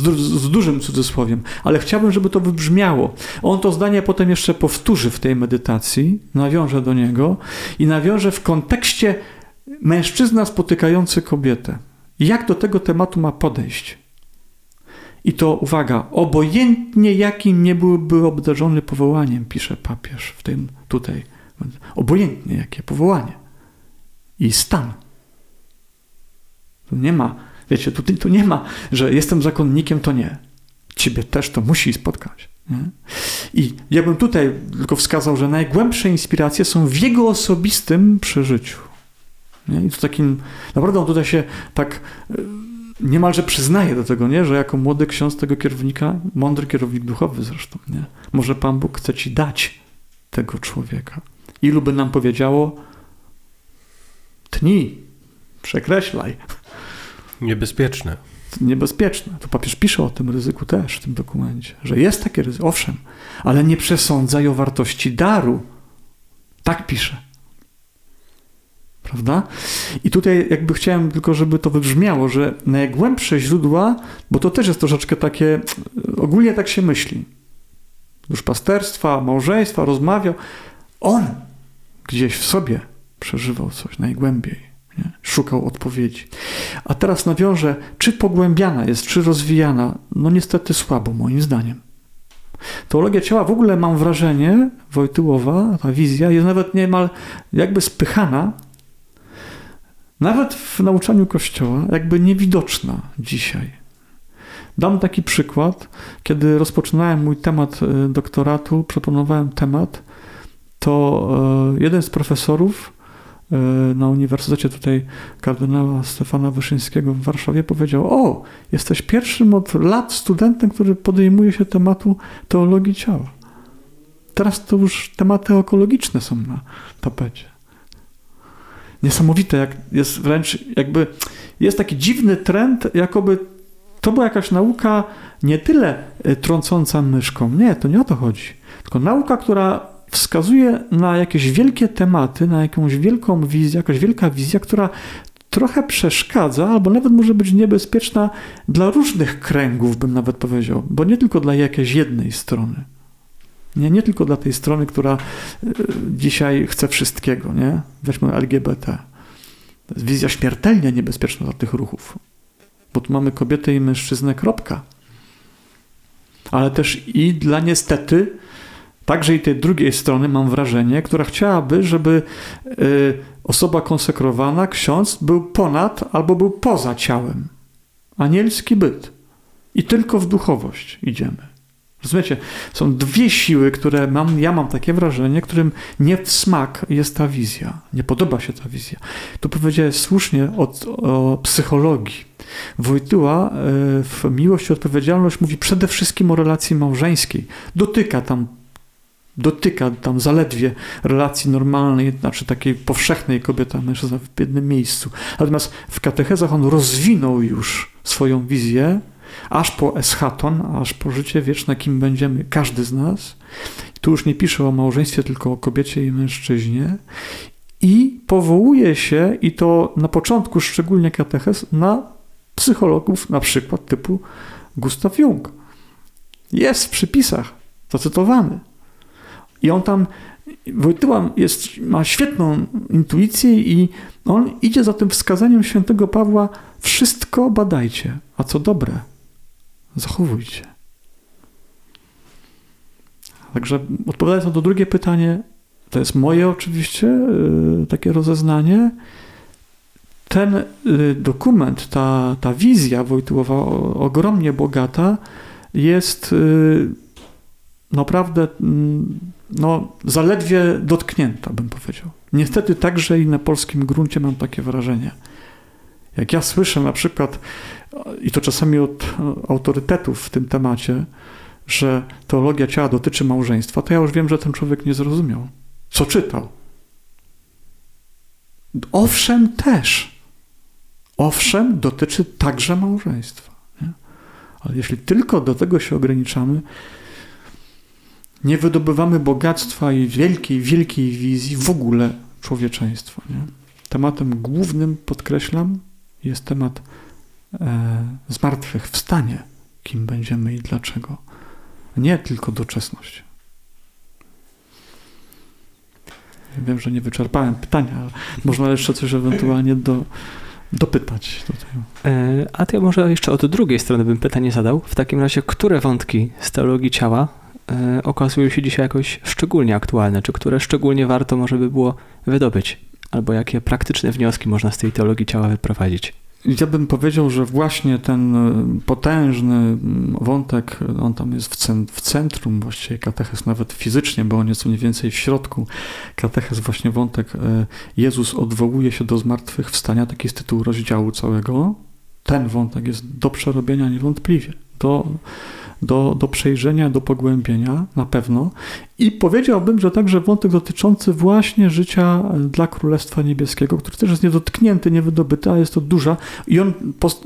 z, dużym cudzysłowiem, ale chciałbym, żeby to wybrzmiało. On to zdanie potem jeszcze powtórzy w tej medytacji, nawiąże do niego i nawiąże w kontekście mężczyzna spotykający kobietę. Jak do tego tematu ma podejść? I to uwaga, obojętnie jakim nie byłby obdarzony powołaniem, pisze papież w tym tutaj. Obojętnie jakie powołanie i stan. Tu nie ma, wiecie, tu, tu nie ma, że jestem zakonnikiem, to nie. Ciebie też to musi spotkać. Nie? I ja bym tutaj tylko wskazał, że najgłębsze inspiracje są w jego osobistym przeżyciu. Nie? I to takim, naprawdę on tutaj się tak e, niemalże przyznaje do tego, nie? że jako młody ksiądz tego kierownika, mądry kierownik duchowy zresztą, nie? może Pan Bóg chce ci dać tego człowieka. Ilu by nam powiedziało, tnij, przekreślaj. Niebezpieczne. Niebezpieczne. To papież pisze o tym ryzyku też w tym dokumencie, że jest takie ryzyko, owszem, ale nie przesądzaj o wartości daru. Tak pisze. Prawda? I tutaj jakby chciałem tylko, żeby to wybrzmiało, że najgłębsze źródła, bo to też jest troszeczkę takie, ogólnie tak się myśli. Już pasterstwa, małżeństwa, rozmawiał. On gdzieś w sobie przeżywał coś najgłębiej. Nie? Szukał odpowiedzi. A teraz nawiążę, czy pogłębiana jest, czy rozwijana? No niestety słabo, moim zdaniem. Teologia ciała w ogóle mam wrażenie, Wojtyłowa, ta wizja jest nawet niemal jakby spychana, nawet w nauczaniu Kościoła, jakby niewidoczna dzisiaj. Dam taki przykład. Kiedy rozpoczynałem mój temat e, doktoratu, proponowałem temat, to e, jeden z profesorów e, na Uniwersytecie tutaj kardynała Stefana Wyszyńskiego w Warszawie powiedział: O, jesteś pierwszym od lat studentem, który podejmuje się tematu teologii ciała. Teraz to już tematy ekologiczne są na tapecie. Niesamowite, jak jest wręcz jakby jest taki dziwny trend, jakoby to była jakaś nauka nie tyle e, trącąca myszką. Nie, to nie o to chodzi. Tylko nauka, która wskazuje na jakieś wielkie tematy, na jakąś wielką wizję, jakaś wielka wizja, która trochę przeszkadza, albo nawet może być niebezpieczna dla różnych kręgów, bym nawet powiedział, bo nie tylko dla jakiejś jednej strony. Nie, nie tylko dla tej strony, która y, dzisiaj chce wszystkiego, nie? Weźmy LGBT. To jest wizja śmiertelnie niebezpieczna dla tych ruchów. Bo tu mamy kobietę i mężczyznę, kropka. Ale też i dla niestety Także i tej drugiej strony mam wrażenie, która chciałaby, żeby y, osoba konsekrowana, ksiądz, był ponad albo był poza ciałem. Anielski byt. I tylko w duchowość idziemy. Rozumiecie? Są dwie siły, które mam, ja mam takie wrażenie, którym nie w smak jest ta wizja. Nie podoba się ta wizja. Tu powiedziałeś słusznie o, o psychologii. Wojtyła y, w Miłość i Odpowiedzialność mówi przede wszystkim o relacji małżeńskiej. Dotyka tam dotyka tam zaledwie relacji normalnej, znaczy takiej powszechnej kobieta-mężczyzna w jednym miejscu. Natomiast w katechezach on rozwinął już swoją wizję, aż po eschaton, aż po życie wieczne, kim będziemy każdy z nas. Tu już nie pisze o małżeństwie, tylko o kobiecie i mężczyźnie. I powołuje się, i to na początku szczególnie katechez, na psychologów, na przykład typu Gustav Jung. Jest w przypisach, zacytowany. I on tam, Wojtyła jest, ma świetną intuicję i on idzie za tym wskazaniem świętego Pawła, wszystko badajcie, a co dobre, zachowujcie. Także odpowiadając na to drugie pytanie, to jest moje oczywiście yy, takie rozeznanie. Ten yy, dokument, ta, ta wizja Wojtyłowa, ogromnie bogata, jest yy, naprawdę mm, no, zaledwie dotknięta, bym powiedział. Niestety także i na polskim gruncie mam takie wrażenie. Jak ja słyszę na przykład, i to czasami od autorytetów w tym temacie, że teologia ciała dotyczy małżeństwa, to ja już wiem, że ten człowiek nie zrozumiał, co czytał. Owszem, też. Owszem, dotyczy także małżeństwa. Nie? Ale jeśli tylko do tego się ograniczamy, nie wydobywamy bogactwa i wielkiej, wielkiej wizji w ogóle człowieczeństwa. Nie? Tematem głównym, podkreślam, jest temat e, zmartwychwstanie, kim będziemy i dlaczego. Nie tylko doczesność. Wiem, że nie wyczerpałem pytania, ale można jeszcze coś ewentualnie do, dopytać tutaj. E, a ja może jeszcze od drugiej strony bym pytanie zadał. W takim razie, które wątki z teologii ciała okazują się dzisiaj jakoś szczególnie aktualne, czy które szczególnie warto może by było wydobyć? Albo jakie praktyczne wnioski można z tej teologii ciała wyprowadzić? Ja bym powiedział, że właśnie ten e, potężny mm, wątek, on tam jest w, centrum właściwie katechez, nawet fizycznie, bo on jest mniej więcej w środku. Katechez właśnie wątek e, Jezus odwołuje się do zmartwychwstania, taki jest tytuł rozdziału całego. Ten wątek jest do przerobienia niewątpliwie, do do, do przejrzenia, do pogłębienia na pewno. I powiedziałbym, że także wątek dotyczący właśnie życia dla Królestwa Niebieskiego, który też jest niedotknięty, niewydobyty, a jest to duża. I on,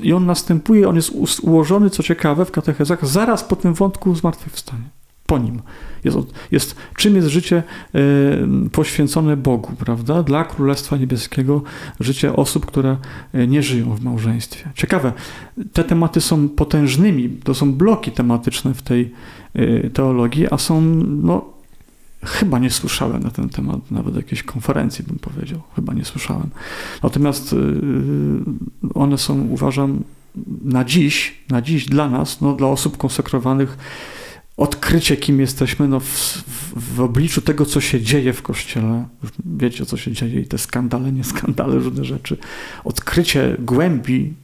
i on następuje, on jest ułożony, co ciekawe, w katechezach, zaraz po tym wątku zmartwychwstania po nim. Jest, jest, czym jest życie y, poświęcone Bogu, prawda? Dla Królestwa Niebieskiego, życie osób, które e, nie żyją w małżeństwie. Ciekawe, te tematy są potężnymi, to są bloki tematyczne w tej y, teologii, a są, no, chyba nie słyszałem na ten temat, nawet jakiejś konferencji bym powiedział, chyba nie słyszałem. Natomiast one są, uważam, na dziś, na dziś dla nas, no, dla osób konsekrowanych, odkrycie, kim jesteśmy no, w, w, obliczu tego, co się dzieje w Kościele. Wiecie, co się dzieje i te skandale, nie skandale, różne rzeczy. Odkrycie głębi,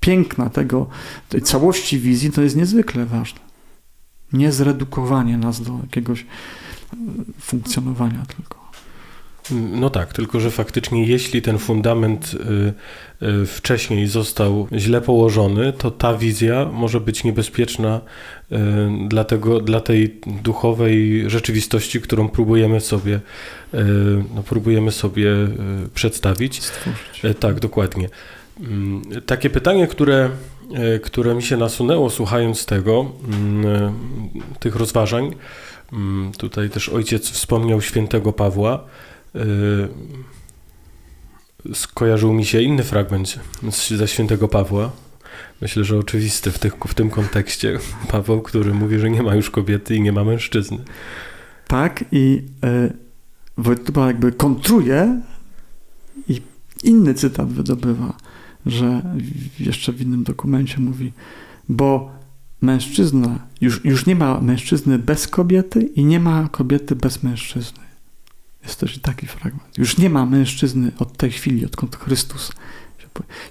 piękna tego, tej całości wizji, to jest niezwykle ważne. Nie zredukowanie nas do jakiegoś e, funkcjonowania tylko. No tak, tylko że faktycznie jeśli ten fundament y, y, wcześniej został źle położony, to ta wizja może być niebezpieczna y, dla, tego, dla tej duchowej rzeczywistości, którą próbujemy sobie, no, próbujemy sobie przedstawić. Stworzyć. Tak, dokładnie. Mm, takie pytanie, które, które mi się nasunęło słuchając tego, mm, tych rozważań, mm, tutaj też ojciec wspomniał świętego Pawła, skojarzył mi się inny fragment ze świętego Pawła. Myślę, że oczywisty w, tych, w tym kontekście. Paweł, który mówi, że nie ma już kobiety i nie ma mężczyzny. Tak, i y, jakby kontruje i inny cytat wydobywa, że jeszcze w innym dokumencie mówi, bo mężczyzna, już, już nie ma mężczyzny bez kobiety i nie ma kobiety bez mężczyzny. Jest też taki fragment. Już nie ma mężczyzny od tej chwili, odkąd Chrystus.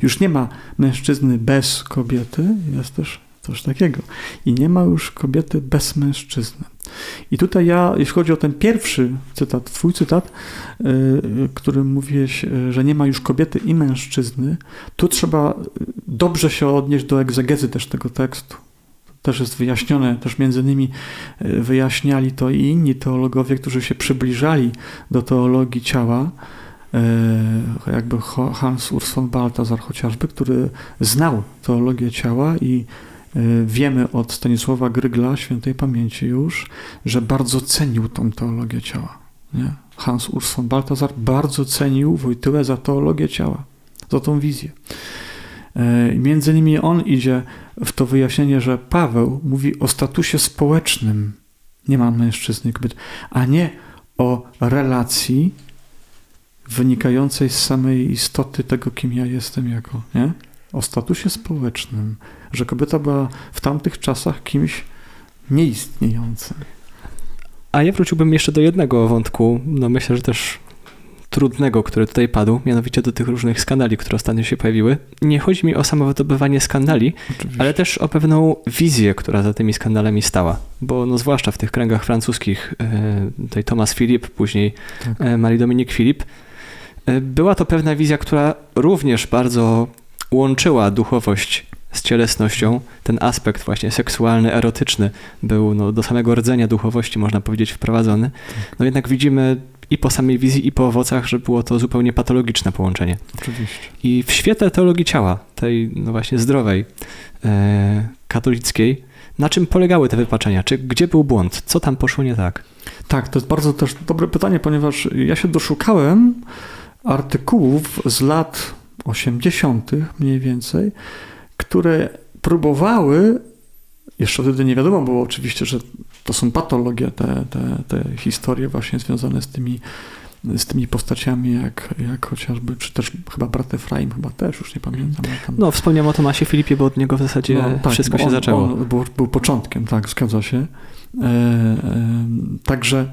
Już nie ma mężczyzny bez kobiety, jest też coś takiego. I nie ma już kobiety bez mężczyzny. I tutaj ja, jeśli chodzi o ten pierwszy cytat, twój cytat, yy, którym mówiłeś, yy, że nie ma już kobiety i mężczyzny, tu trzeba dobrze się odnieść do egzegezy też tego tekstu też jest wyjaśnione, też między innymi e, wyjaśniali to i inni teologowie, którzy się przybliżali do teologii ciała, e, jakby Hans Urs von Balthasar chociażby, który znał teologię ciała i e, wiemy od Stanisława Grygla, świętej pamięci już, że bardzo cenił tą teologię ciała. Nie? Hans Urs von Balthasar bardzo cenił Wojtyłę za teologię ciała, za tą wizję. Między innymi on idzie w to wyjaśnienie, że Paweł mówi o statusie społecznym, nie ma mężczyzny kobiety, a nie o relacji wynikającej z samej istoty tego, kim ja jestem jako, nie? O statusie społecznym, że kobieta była w tamtych czasach kimś nieistniejącym. A ja wróciłbym jeszcze do jednego wątku, no myślę, że też trudnego, który tutaj padł, mianowicie do tych różnych skandali, które ostatnio się pojawiły. Nie chodzi mi o samo wydobywanie skandali, Oczywiście. ale też o pewną wizję, która za tymi skandalami stała. Bo no, zwłaszcza w tych kręgach francuskich, e, tutaj Thomas Philip, później tak. E, Marie-Dominique Philip, e, była to pewna wizja, która również bardzo łączyła duchowość z cielesnością. Ten aspekt właśnie seksualny, erotyczny był no, do samego rdzenia duchowości, można powiedzieć, wprowadzony. Tak. No jednak widzimy i po samej wizji, i po owocach, że było to zupełnie patologiczne połączenie. Oczywiście. I w świetle teologii ciała, tej no właśnie zdrowej, e, katolickiej, na czym polegały te wypaczenia? Czy gdzie był błąd? Co tam poszło nie tak? Tak, to jest bardzo też dobre pytanie, ponieważ ja się doszukałem artykułów z lat 80. mniej więcej, które próbowały, jeszcze wtedy nie wiadomo było oczywiście, że to są patologie, te, te, te historie właśnie związane z tymi z tymi postaciami, jak, jak chociażby, czy też chyba brat Efraim, chyba też, już nie pamiętam. Tam... No, wspomniałem o Tomasie Filipie, bo od niego w zasadzie no, tak, wszystko się on, zaczęło. On był, był, początkiem, tak, zgadza się. E, e, także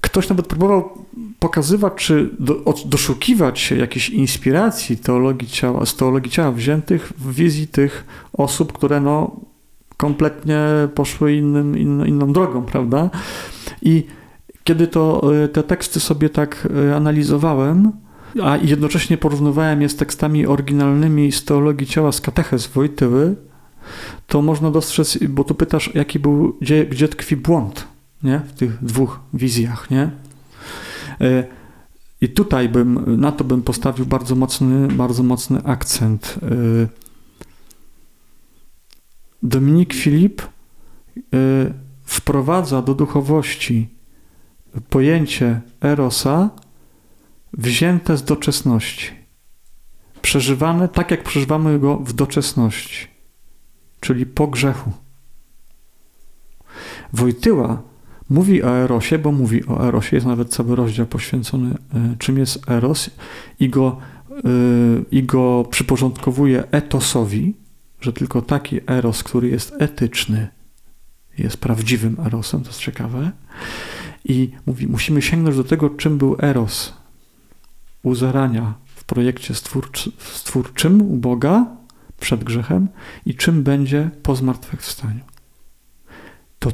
ktoś nawet próbował pokazywać, czy do, od, doszukiwać się jakiejś inspiracji teologii ciała, z teologii ciała wziętych w wizji tych osób, które no kompletnie poszły innym, inną, inną drogą, prawda? I kiedy to e, te teksty sobie tak e, analizowałem, a jednocześnie porównywałem je z tekstami oryginalnymi z teologii ciała z katechez Wojtyły, to można dostrzec, bo tu pytasz, jaki był, gdzie, gdzie tkwi błąd nie? w tych dwóch wizjach. Nie? E, I tutaj bym, na to bym postawił bardzo mocny, bardzo mocny akcent. Dominik Filip wprowadza do duchowości pojęcie erosa wzięte z doczesności. Przeżywane tak, jak przeżywamy go w doczesności, czyli po grzechu. Wojtyła mówi o erosie, bo mówi o erosie, jest nawet cały rozdział poświęcony e, czym jest eros i go, e, i go przyporządkowuje etosowi, że tylko taki eros, który jest etyczny, jest prawdziwym erosem, to jest ciekawe. I mówi, musimy sięgnąć do tego, czym był Eros u zarania w projekcie stwórczy, stwórczym u Boga przed grzechem i czym będzie po zmartwychwstaniu. To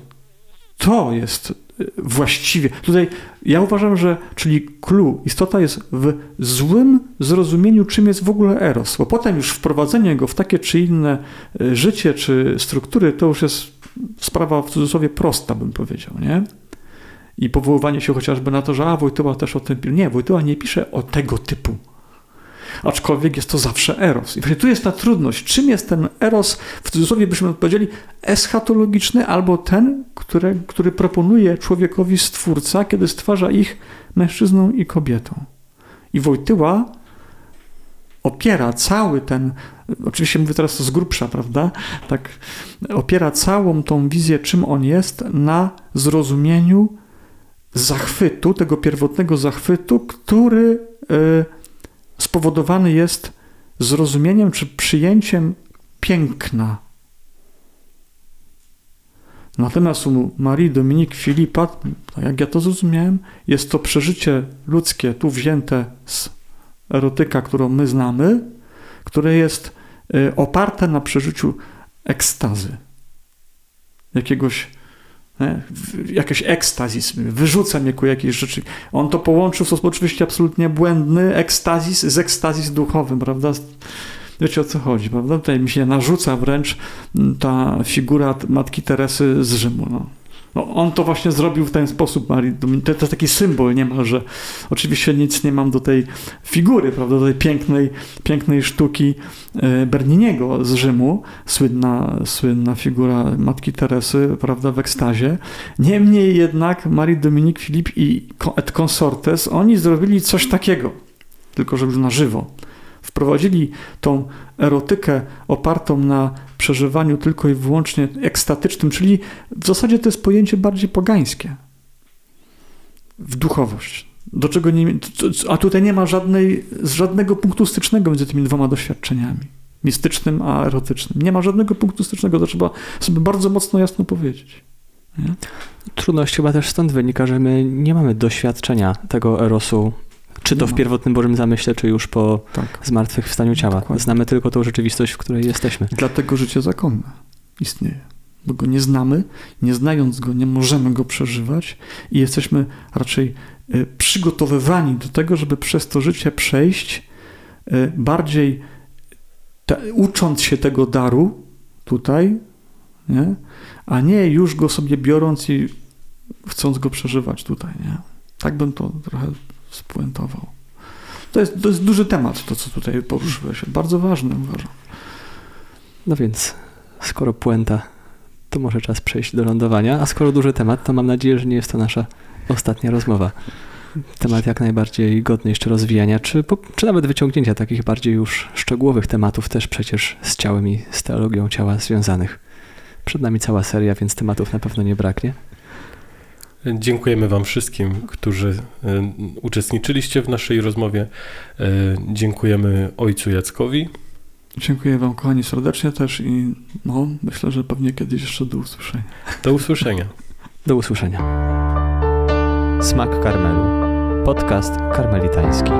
to jest właściwie. Tutaj ja uważam, że czyli clue, istota jest w złym zrozumieniu, czym jest w ogóle eros, bo potem już wprowadzenie go w takie czy inne y, życie czy struktury to już jest sprawa w cudzysłowie prosta, bym powiedział, nie? i powoływanie się chociażby na to, że a Wojtyła też o tym pisze. Nie, Wojtyła nie pisze o tego typu. Aczkolwiek jest to zawsze eros. I właśnie tu jest ta trudność. Czym jest ten eros, w cudzysłowie byśmy odpowiedzieli, eschatologiczny albo ten, który, który proponuje człowiekowi stwórca, kiedy stwarza ich mężczyzną i kobietą. I Wojtyła opiera cały ten, oczywiście mówię teraz to z grubsza, prawda? Tak, opiera całą tą wizję, czym on jest, na zrozumieniu zachwytu, tego pierwotnego zachwytu, który e, spowodowany jest zrozumieniem czy przyjęciem piękna. Natomiast u Marii Dominik Filipa, tak jak ja to zrozumiałem, jest to przeżycie ludzkie, tu wzięte z erotyka, którą my znamy, które jest e, oparte na przeżyciu ekstazy, jakiegoś? Jakiś ekstazis, wyrzuca mnie ku jakiejś rzeczy. On to połączył w sposób oczywiście absolutnie błędny, ekstazis z ekstazis duchowym, prawda? Wiecie o co chodzi, prawda? Tutaj mi się narzuca wręcz ta figura Matki Teresy z Rzymu. No. No, on to właśnie zrobił w ten sposób, Marii. To, to taki symbol niemalże. Oczywiście nic nie mam do tej figury, prawda, do tej pięknej, pięknej sztuki e, Berniniego z Rzymu, słynna, słynna figura Matki Teresy, prawda, w ekstazie. Niemniej jednak Marii Dominik Filip i et consortes, oni zrobili coś takiego, tylko że już na żywo wprowadzili tą erotykę opartą na przeżywaniu tylko i wyłącznie ekstatycznym, czyli w zasadzie to jest pojęcie bardziej pogańskie. W duchowość. Do czego nie, a tutaj nie ma żadnej, żadnego punktu stycznego między tymi dwoma doświadczeniami. Mistycznym a erotycznym. Nie ma żadnego punktu stycznego, to trzeba sobie bardzo mocno jasno powiedzieć. Nie? Trudność chyba też stąd wynika, że my nie mamy doświadczenia tego erosu czy to w pierwotnym Bożym zamyśle, czy już po tak. zmartwychwstaniu ciała. Dokładnie. Znamy tylko tą rzeczywistość, w której jesteśmy. Dlatego życie zakonne istnieje. Bo go nie znamy, nie znając go, nie możemy go przeżywać i jesteśmy raczej e, przygotowywani do tego, żeby przez to życie przejść e, bardziej te, ucząc się tego daru tutaj, nie? a nie już go sobie biorąc i chcąc go przeżywać tutaj. Nie? Tak bym to trochę spuentował. To jest, to jest duży temat, to co tutaj poruszyłeś. Bardzo ważny uważam. No więc, skoro puenta, to może czas przejść do lądowania, a skoro duży temat, to mam nadzieję, że nie jest to nasza ostatnia rozmowa. Temat jak najbardziej godny jeszcze rozwijania, czy, czy nawet wyciągnięcia takich bardziej już szczegółowych tematów, też przecież z ciałem i z teologią ciała związanych. Przed nami cała seria, więc tematów na pewno nie braknie. Dziękujemy Wam wszystkim, którzy uczestniczyliście w naszej rozmowie. Dziękujemy Ojcu Jackowi. Dziękuję Wam, kochani, serdecznie też i no, myślę, że pewnie kiedyś jeszcze do usłyszenia. Do usłyszenia. Do usłyszenia. Smak Karmelu. Podcast karmelitański.